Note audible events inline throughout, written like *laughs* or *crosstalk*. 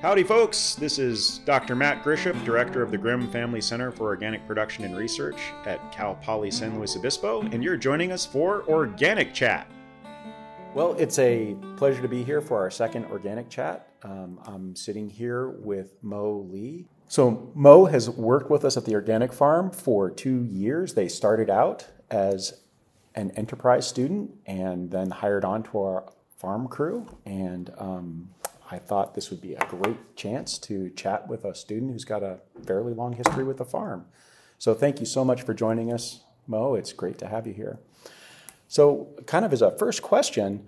Howdy, folks. This is Dr. Matt Grieshop, Director of the Grimm Family Center for Organic Production and Research at Cal Poly San Luis Obispo, and you're joining us for Organic Chat. Well, it's a pleasure to be here for our second Organic Chat. Um, I'm sitting here with Moe Lee. So, Moe has worked with us at the organic farm for two years. They started out as an enterprise student and then hired on to our farm crew. And um, I thought this would be a great chance to chat with a student who's got a fairly long history with the farm. So thank you so much for joining us, Moe. It's great to have you here. So, kind of as a first question,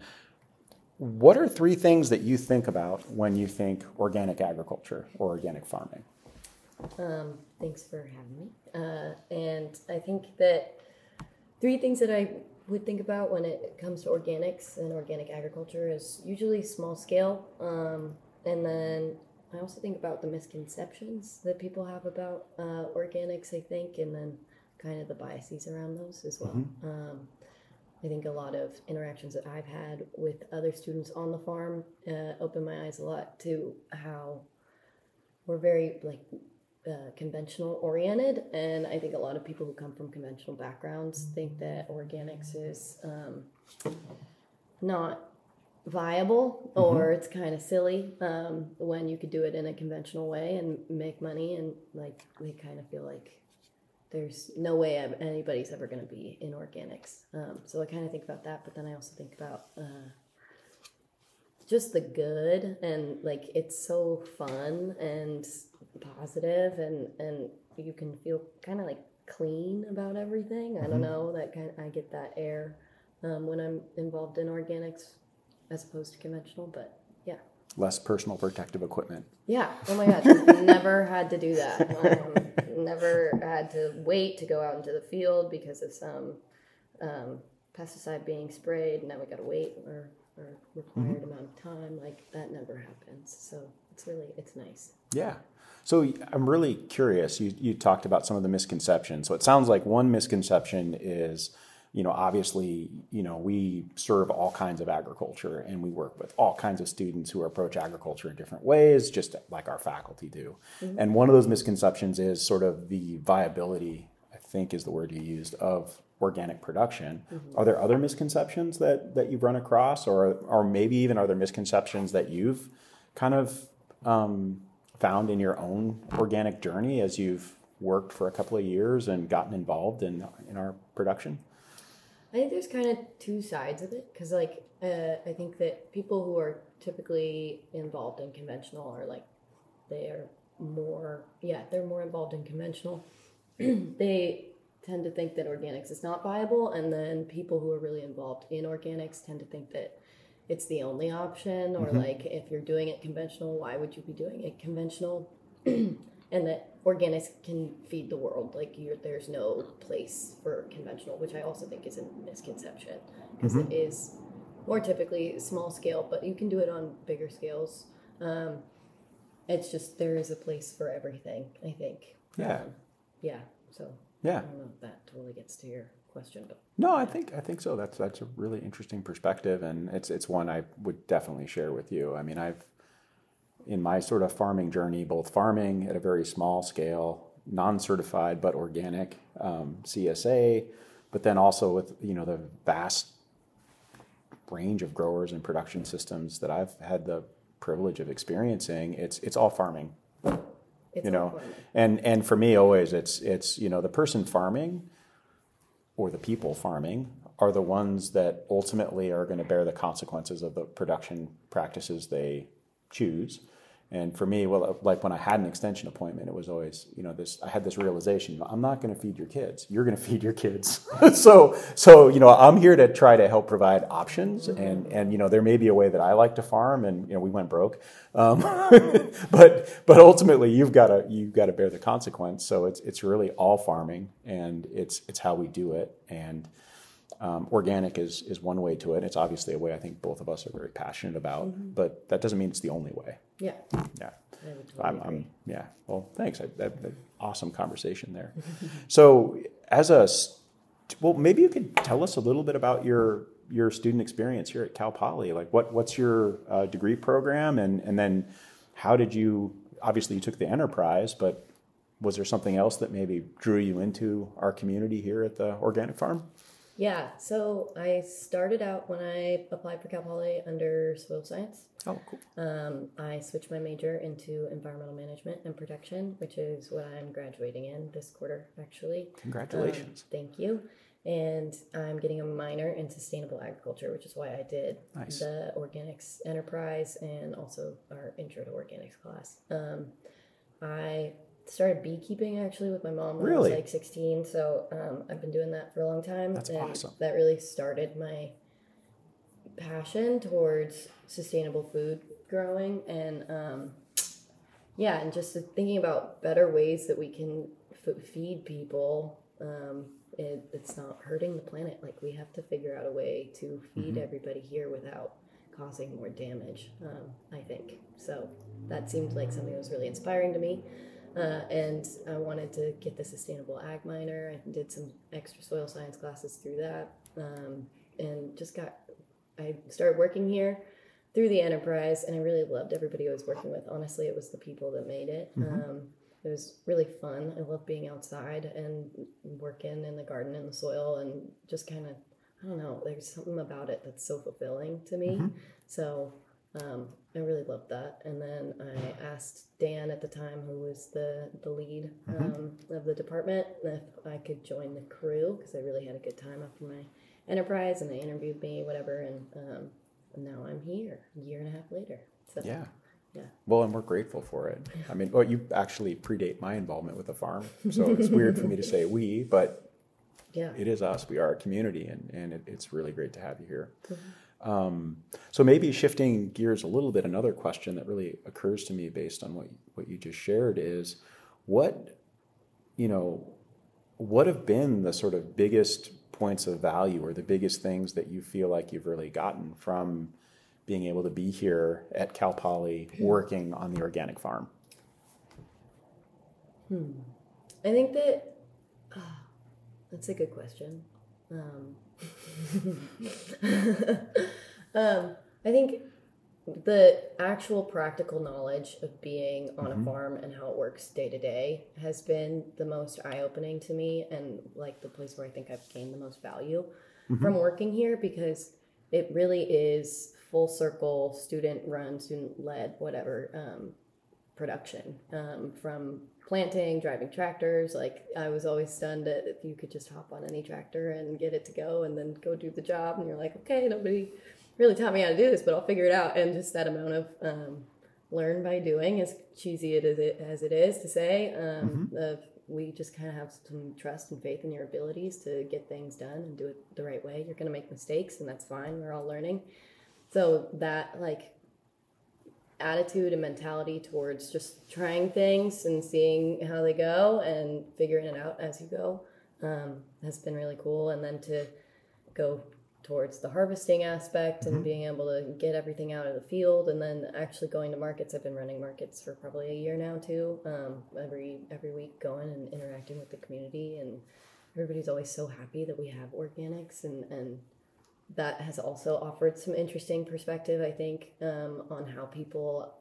what are three things that you think about when you think organic agriculture or organic farming? Um, thanks for having me. Uh, and I think that three things that I would think about when it comes to organics and organic agriculture is usually small scale. Um, and then I also think about the misconceptions that people have about uh, organics, I think, and then kind of the biases around those as well. Mm-hmm. Um, I think a lot of interactions that I've had with other students on the farm uh, open my eyes a lot to how we're very like uh, conventional oriented, and I think a lot of people who come from conventional backgrounds think that organics is um, not viable or mm-hmm. it's kind of silly um, when you could do it in a conventional way and make money, and like they kind of feel like there's no way anybody's ever going to be in organics. Um, so I kind of think about that, but then I also think about uh, just the good and like it's so fun and positive and and you can feel kind of like clean about everything. I don't mm-hmm. know that kind. Of, I get that air um, when I'm involved in organics as opposed to conventional, but yeah. Less personal protective equipment. Yeah. Oh my gosh, *laughs* never had to do that. Um, never had to wait to go out into the field because of some um, pesticide being sprayed. Now we got to wait or or required mm-hmm. amount of time. Like that never happens. So it's really it's nice. Yeah. So I'm really curious. You you talked about some of the misconceptions. So it sounds like one misconception is, you know, obviously, you know, we serve all kinds of agriculture and we work with all kinds of students who approach agriculture in different ways, just like our faculty do. Mm-hmm. And one of those misconceptions is sort of the viability, I think is the word you used, of organic production. Mm-hmm. Are there other misconceptions that, that you've run across, or or maybe even are there misconceptions that you've kind of um, found in your own organic journey as you've worked for a couple of years and gotten involved in in our production? I think there's kind of two sides of it because, like, uh, I think that people who are typically involved in conventional are like they are more, yeah, they're more involved in conventional. *clears throat* they tend to think that organics is not viable, and then people who are really involved in organics tend to think that it's the only option, or mm-hmm. like if you're doing it conventional, why would you be doing it conventional? *clears throat* and that organics can feed the world. Like there's no place for conventional, which I also think is a misconception because mm-hmm. more typically small scale, but you can do it on bigger scales. Um, it's just there is a place for everything. I think. Yeah. Um, yeah. So yeah. I don't know if that totally gets to your question, but no, I think I think so. That's that's a really interesting perspective, and it's it's one I would definitely share with you. I mean, I've in my sort of farming journey, both farming at a very small scale, non-certified but organic um, CSA, but then also with you know the vast range of growers and production systems that I've had the privilege of experiencing. It's it's all farming it's you know, and and for me, always it's it's you know the person farming or the people farming are the ones that ultimately are going to bear the consequences of the production practices they choose. And for me, well, like when I had an extension appointment, it was always, you know, this. I had this realization: I'm not going to feed your kids. You're going *laughs* to feed your kids. *laughs* so, so you know, I'm here to try to help provide options, mm-hmm. and and you know, there may be a way that I like to farm, and you know, we went broke, um, *laughs* but but ultimately, you've got to you've got to bear the consequence. So it's it's really all farming, and it's it's how we do it, and um, organic is is one way to it. It's obviously a way I think both of us are very passionate about, mm-hmm. but that doesn't mean it's the only way. Yeah. Yeah. Totally I'm, I'm, yeah. Well, thanks. I, that, awesome conversation there. *laughs* so, as a well, maybe you could tell us a little bit about your your student experience here at Cal Poly. Like, what what's your uh, degree program, and and then how did you? Obviously, you took the enterprise, but was there something else that maybe drew you into our community here at the organic farm? Yeah, so I started out when I applied for Cal Poly under soil science. Oh, cool. Um, I switched my major into environmental management and protection, which is what I'm graduating in this quarter, actually. Congratulations. Um, thank you. And I'm getting a minor in sustainable agriculture, which is why I did Nice. the organics enterprise and also our intro to organics class. Um, I started beekeeping actually with my mom when Really? I was like 16. So um, I've been doing that for a long time. That's and awesome. That really started my passion towards sustainable food growing and um, yeah, and just thinking about better ways that we can f- feed people. Um, it, it's not hurting the planet. Like we have to figure out a way to feed everybody here without causing more damage. Um, I think so. That seemed like something that was really inspiring to me. Uh, and I wanted to get the sustainable ag minor. I did some extra soil science classes through that, um, and just got. I started working here through the enterprise, and I really loved everybody I was working with. Honestly, it was the people that made it. Um, it was really fun. I love being outside and working in the garden and the soil, and just kind of. I don't know. There's something about it that's so fulfilling to me. So um, I really loved that. And then I asked Dan at the time, who was the, the lead um, of the department, if I could join the crew because I really had a good time after my enterprise and they interviewed me, whatever. And um, now I'm here a year and a half later. So Yeah. Yeah. Well, and we're grateful for it. I mean, well, you actually predate my involvement with the farm, so it's *laughs* weird for me to say we, but yeah. it is us. We are a community, and, and it, it's really great to have you here. Um, so maybe shifting gears a little bit, another question that really occurs to me based on what what you just shared is, what, you know, what have been the sort of biggest points of value or the biggest things that you feel like you've really gotten from being able to be here at Cal Poly working on the organic farm? I think that ah, that's a good question. Um, um, I think the actual practical knowledge of being on a farm and how it works day to day has been the most eye opening to me, and like the place where I think I've gained the most value from working here because it really is full circle, student run, student led, whatever um, production um, from planting, driving tractors. Like I was always stunned that if you could just hop on any tractor and get it to go and then go do the job, and you're like, okay, nobody really taught me how to do this, but I'll figure it out. And just that amount of um, learn by doing, as cheesy it is as it is to say, um, of we just kind of have some trust and faith in your abilities to get things done and do it the right way. You're going to make mistakes, and that's fine. We're all learning. So that like attitude and mentality towards just trying things and seeing how they go and figuring it out as you go um, has been really cool. And then to go towards the harvesting aspect and being able to get everything out of the field and then actually going to markets. I've been running markets for probably a year now too. Um, every every week going and interacting with the community and everybody's always so happy that we have organics and and that has also offered some interesting perspective, I think, um, on how people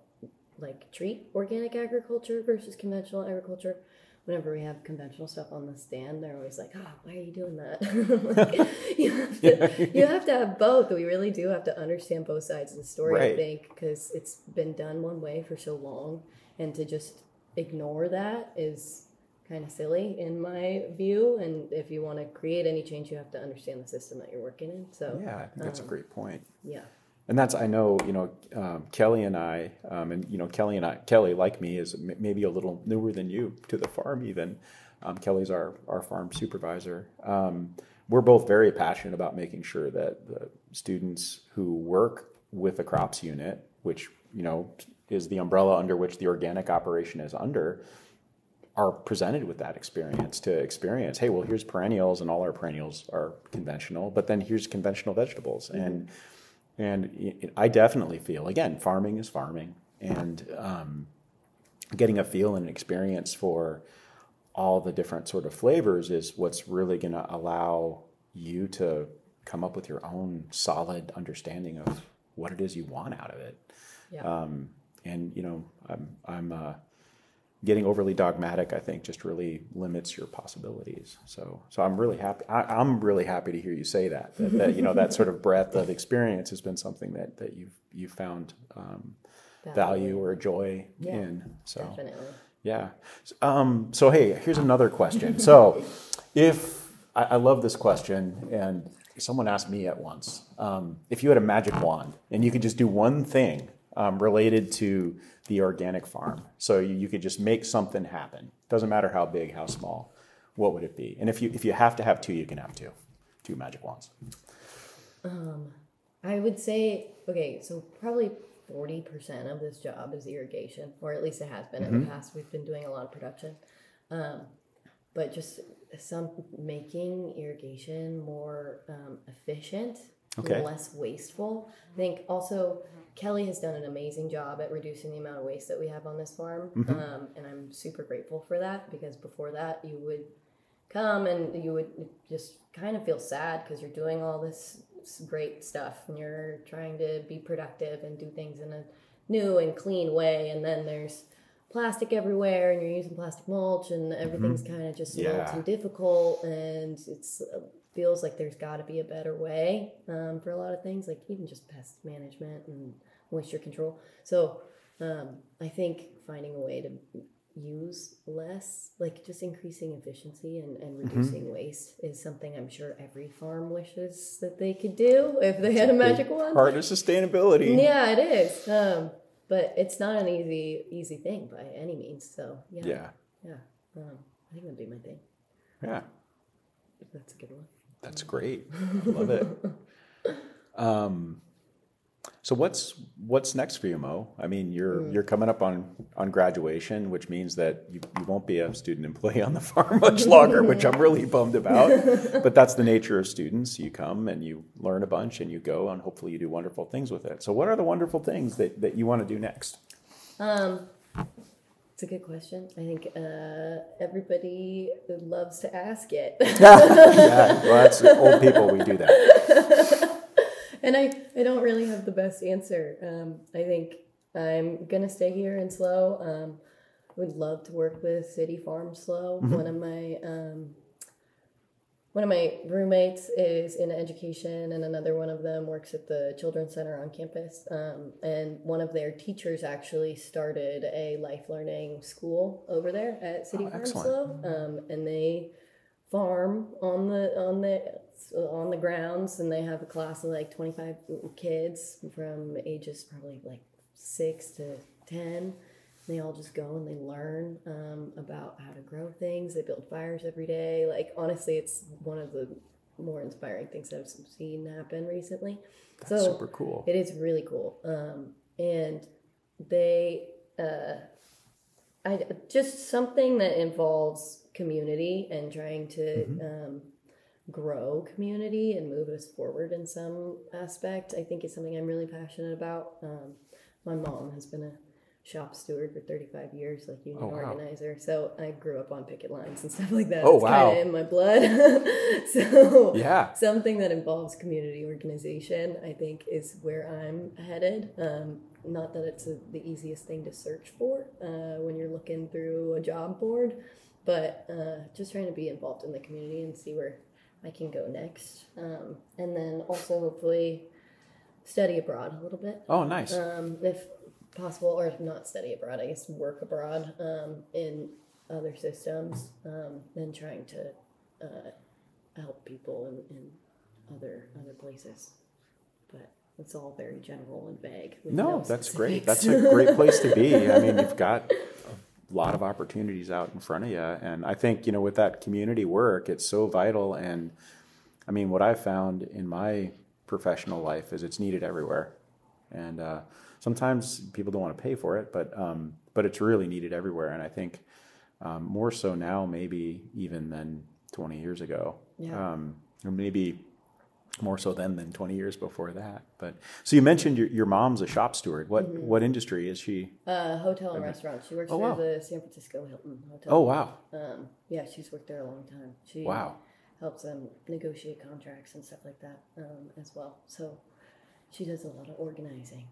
like treat organic agriculture versus conventional agriculture. Whenever we have conventional stuff on the stand, they're always like, "Ah, why are you doing that?" *laughs* like, *laughs* you, have to, you have to have both. We really do have to understand both sides of the story, I think, because it's been done one way for so long, and to just ignore that is kind of silly in my view. And if you want to create any change, you have to understand the system that you're working in. So Yeah, I think that's a great point. yeah. And that's I know you know um, Kelly and I, um, and you know Kelly and I, Kelly like me is m- maybe a little newer than you to the farm even. Um, Kelly's our our farm supervisor. Um, we're both very passionate about making sure that the students who work with the crops unit, which you know is the umbrella under which the organic operation is under, are presented with that experience to experience hey well here's perennials and all our perennials are conventional but then here's conventional vegetables. And and i definitely feel again farming is farming. And um, getting a feel and an experience for all the different sort of flavors is what's really going to allow you to come up with your own solid understanding of what it is you want out of it. Yeah. um, and you know, I'm I'm uh, getting overly dogmatic. I think just really limits your possibilities. So so I'm really happy. I, am really happy to hear you say that, that. That, you know that sort of breadth of experience has been something that that you've you found um, value. value. or joy yeah, in. So definitely. Yeah. Um, so hey, here's another question. So if I, I love this question and someone asked me at once um, if you had a magic wand and you could just do one thing um, related to the organic farm, so you, you, could just make something happen. Doesn't matter how big, how small. What would it be? And if you if you have to have two, you can have two, two magic wands. Um, I would say okay, so probably forty percent of this job is irrigation, or at least it has been mm-hmm. in the mm-hmm. past. We've been doing a lot of production, um, but just some making irrigation more um, efficient, okay. less wasteful. I think also Kelly has done an amazing job at reducing the amount of waste that we have on this farm, mm-hmm. um, and I'm super grateful for that because before that you would come and you would just kind of feel sad because you're doing all this great stuff and you're trying to be productive and do things in a new and clean way, and then there's plastic everywhere and you're using plastic mulch and everything's mm-hmm. kind of just yeah. too difficult and it's uh, feels like there's got to be a better way um, for a lot of things like even just pest management and moisture control so um, i think finding a way to use less like just increasing efficiency and, and mm-hmm. reducing mm-hmm. waste is something i'm sure every farm wishes that they could do if they had a magic wand part of sustainability yeah it is um, but it's not an easy easy thing by any means. So yeah, yeah, yeah. Um, I think that'd be my thing. Yeah, that's a good one. That's great. I love it. *laughs* Um, so what's what's next for you, Moe? I mean, you're mm. you're coming up on on graduation, which means that you, you won't be a student employee on the farm *laughs* much longer, which I'm really bummed about. *laughs* but that's the nature of students. You come and you learn a bunch, and you go, and hopefully you do wonderful things with it. So, what are the wonderful things that that you want to do next? Um, it's a good question. I think uh, everybody loves to ask it. *laughs* *laughs* yeah, well, that's old people. We do that *laughs* and I, I don't really have the best answer. Um, I think I'm gonna stay here in SLO. Um, would love to work with City Farm SLO. Mm-hmm. One of my um, one of my roommates is in education, and another one of them works at the Children's Center on campus. Um, and one of their teachers actually started a life learning school over there at City oh, Farm SLO, um, and they farm on the on the on the grounds and they have a class of like 25 kids from ages probably like 6 to 10 they all just go and they learn um, about how to grow things. They build fires every day. Like honestly it's one of the more inspiring things i've seen happen recently. That's so super cool. it is really cool. Um, and they uh, I, just something that involves community and trying to mm-hmm. um, grow community and move us forward in some aspect, I think is something I'm really passionate about. Um, my mom has been a shop steward for 35 years, like union oh, wow. organizer. So I grew up on picket lines and *laughs* stuff like that. Oh, it's wow. kind of in my blood. *laughs* so yeah, something that involves community organization, I think, is where I'm headed. Um, not that it's a, the easiest thing to search for uh, when you're looking through a job board, but uh, just trying to be involved in the community and see where I can go next. Um, and then also hopefully study abroad a little bit. Oh, nice. Um, if possible, or not study abroad, I guess work abroad um, in other systems um, and trying to uh, help people in, in other other places. But it's all very general and vague. No, no that's great. That's a great place to be. I mean, you've got a lot of opportunities out in front of you. And I think, you know, with that community work, it's so vital. And I mean, what I've found in my professional life is it's needed everywhere. And uh, sometimes people don't want to pay for it, but um, but it's really needed everywhere. And I think um, more so now, maybe even than 20 years ago, yeah. um, or maybe more so then than 20 years before that. But so you mentioned your, your mom's a shop steward. What mm-hmm. what industry is she? Uh, hotel and restaurant. She works oh, for wow. the San Francisco Hilton Hotel. Oh wow. Um, yeah, she's worked there a long time. She wow. helps them negotiate contracts and stuff like that um, as well. So she does a lot of organizing.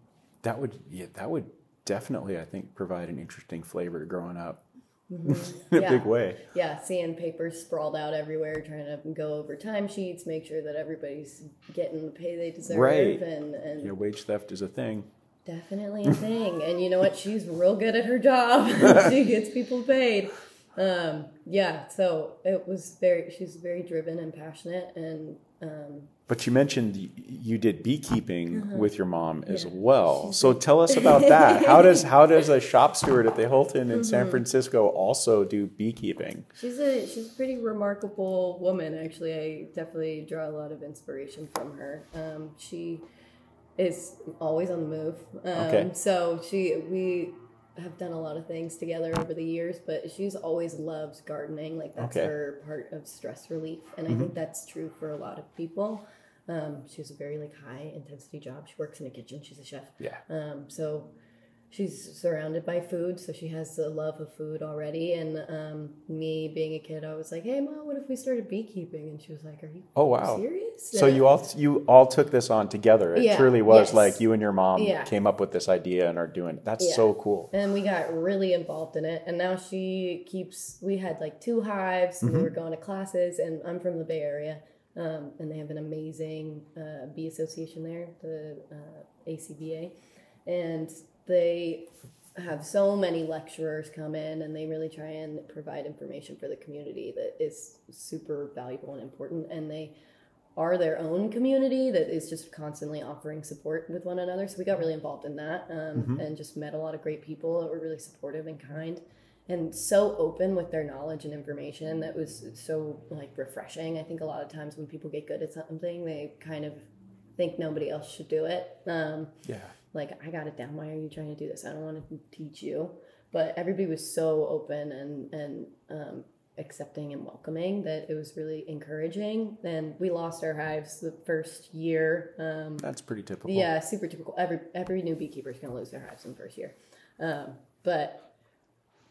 That would yeah, that would definitely, I think, provide an interesting flavor to growing up mm-hmm. *laughs* in a yeah. big way. Yeah, seeing papers sprawled out everywhere, trying to go over timesheets, make sure that everybody's getting the pay they deserve. Right. And, and yeah, wage theft is a thing. Definitely a thing. and you know what? She's real good at her job. *laughs* *laughs* she gets people paid. Um, yeah, so it was very, she's very driven and passionate and um, but you mentioned you did beekeeping uh-huh. with your mom as yeah. well. So tell us *laughs* about that. how does how does a shop steward at the Hilton in mm-hmm. San Francisco also do beekeeping? She's a she's a pretty remarkable woman. Actually, I definitely draw a lot of inspiration from her. Um, she is always on the move. Um, okay. So she we have done a lot of things together over the years, but she's always loved gardening. Like that's okay. her part of stress relief, and mm-hmm. I think that's true for a lot of people. Um, she has a very like high intensity job. She works in a kitchen. She's a chef. Yeah. Um, so she's surrounded by food, so she has a love of food already. And um, me being a kid, I was like, "Hey, mom, what if we started beekeeping?" And she was like, "Are you? Oh wow, serious?" So you all you all took this on together. It yeah, truly was yes. like you and your mom yeah. came up with this idea and are doing. It. That's yeah. so cool. And we got really involved in it. And now she keeps. We had like two hives, mm-hmm. we were going to classes. And I'm from the Bay Area. Um, and they have an amazing uh, bee association there, the uh, ACBA, and they have so many lecturers come in and they really try and provide information for the community that is super valuable and important. And they are their own community that is just constantly offering support with one another. So we got really involved in that um, mm-hmm. and just met a lot of great people that were really supportive and kind and so open with their knowledge and information that was so like refreshing. I think a lot of times when people get good at something they kind of think nobody else should do it. Um, yeah like I got it down. Why are you trying to do this? I don't want to teach you. But everybody was so open and and um, accepting and welcoming that it was really encouraging. And we lost our hives the first year. Um, That's pretty typical. Yeah, super typical. Every every new beekeeper is going to lose their hives in the first year. Um, but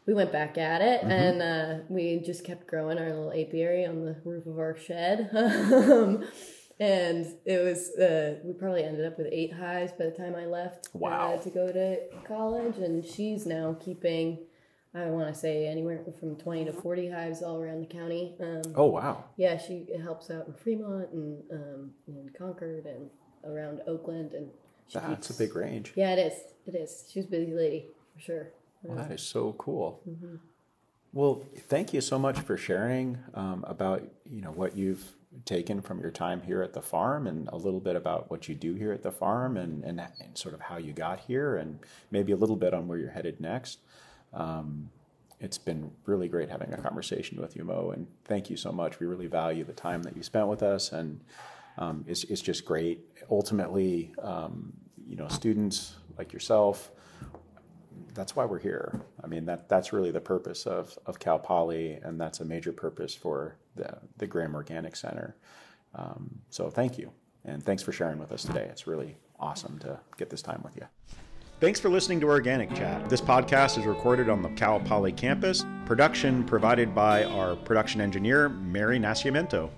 we went back at it mm-hmm. and uh, we just kept growing our little apiary on the roof of our shed. *laughs* And it was uh, we probably ended up with eight hives by the time I left uh, wow. uh, to go to college, and she's now keeping. I want to say anywhere from 20 to 40 hives all around the county. Um, oh, wow. Yeah, she helps out in Fremont and um, in Concord and around Oakland. and That's keeps, a big range. Yeah, it is. It is. She's a busy lady, for sure. Well, that is so cool. Mm-hmm. Well, thank you so much for sharing um, about you know what you've taken from your time here at the farm and a little bit about what you do here at the farm and, and, and sort of how you got here and maybe a little bit on where you're headed next. Um, it's been really great having a conversation with you, Moe, and thank you so much. We really value the time that you spent with us, and um, it's, it's just great. Ultimately, um, you know, students like yourself, that's why we're here. I mean, that that's really the purpose of, of Cal Poly, and that's a major purpose for the, the Grimm Organic Center. Um, so thank you. And thanks for sharing with us today. It's really awesome to get this time with you. Thanks for listening to Organic Chat. This podcast is recorded on the Cal Poly campus. Production provided by our production engineer, Mary Nascimento.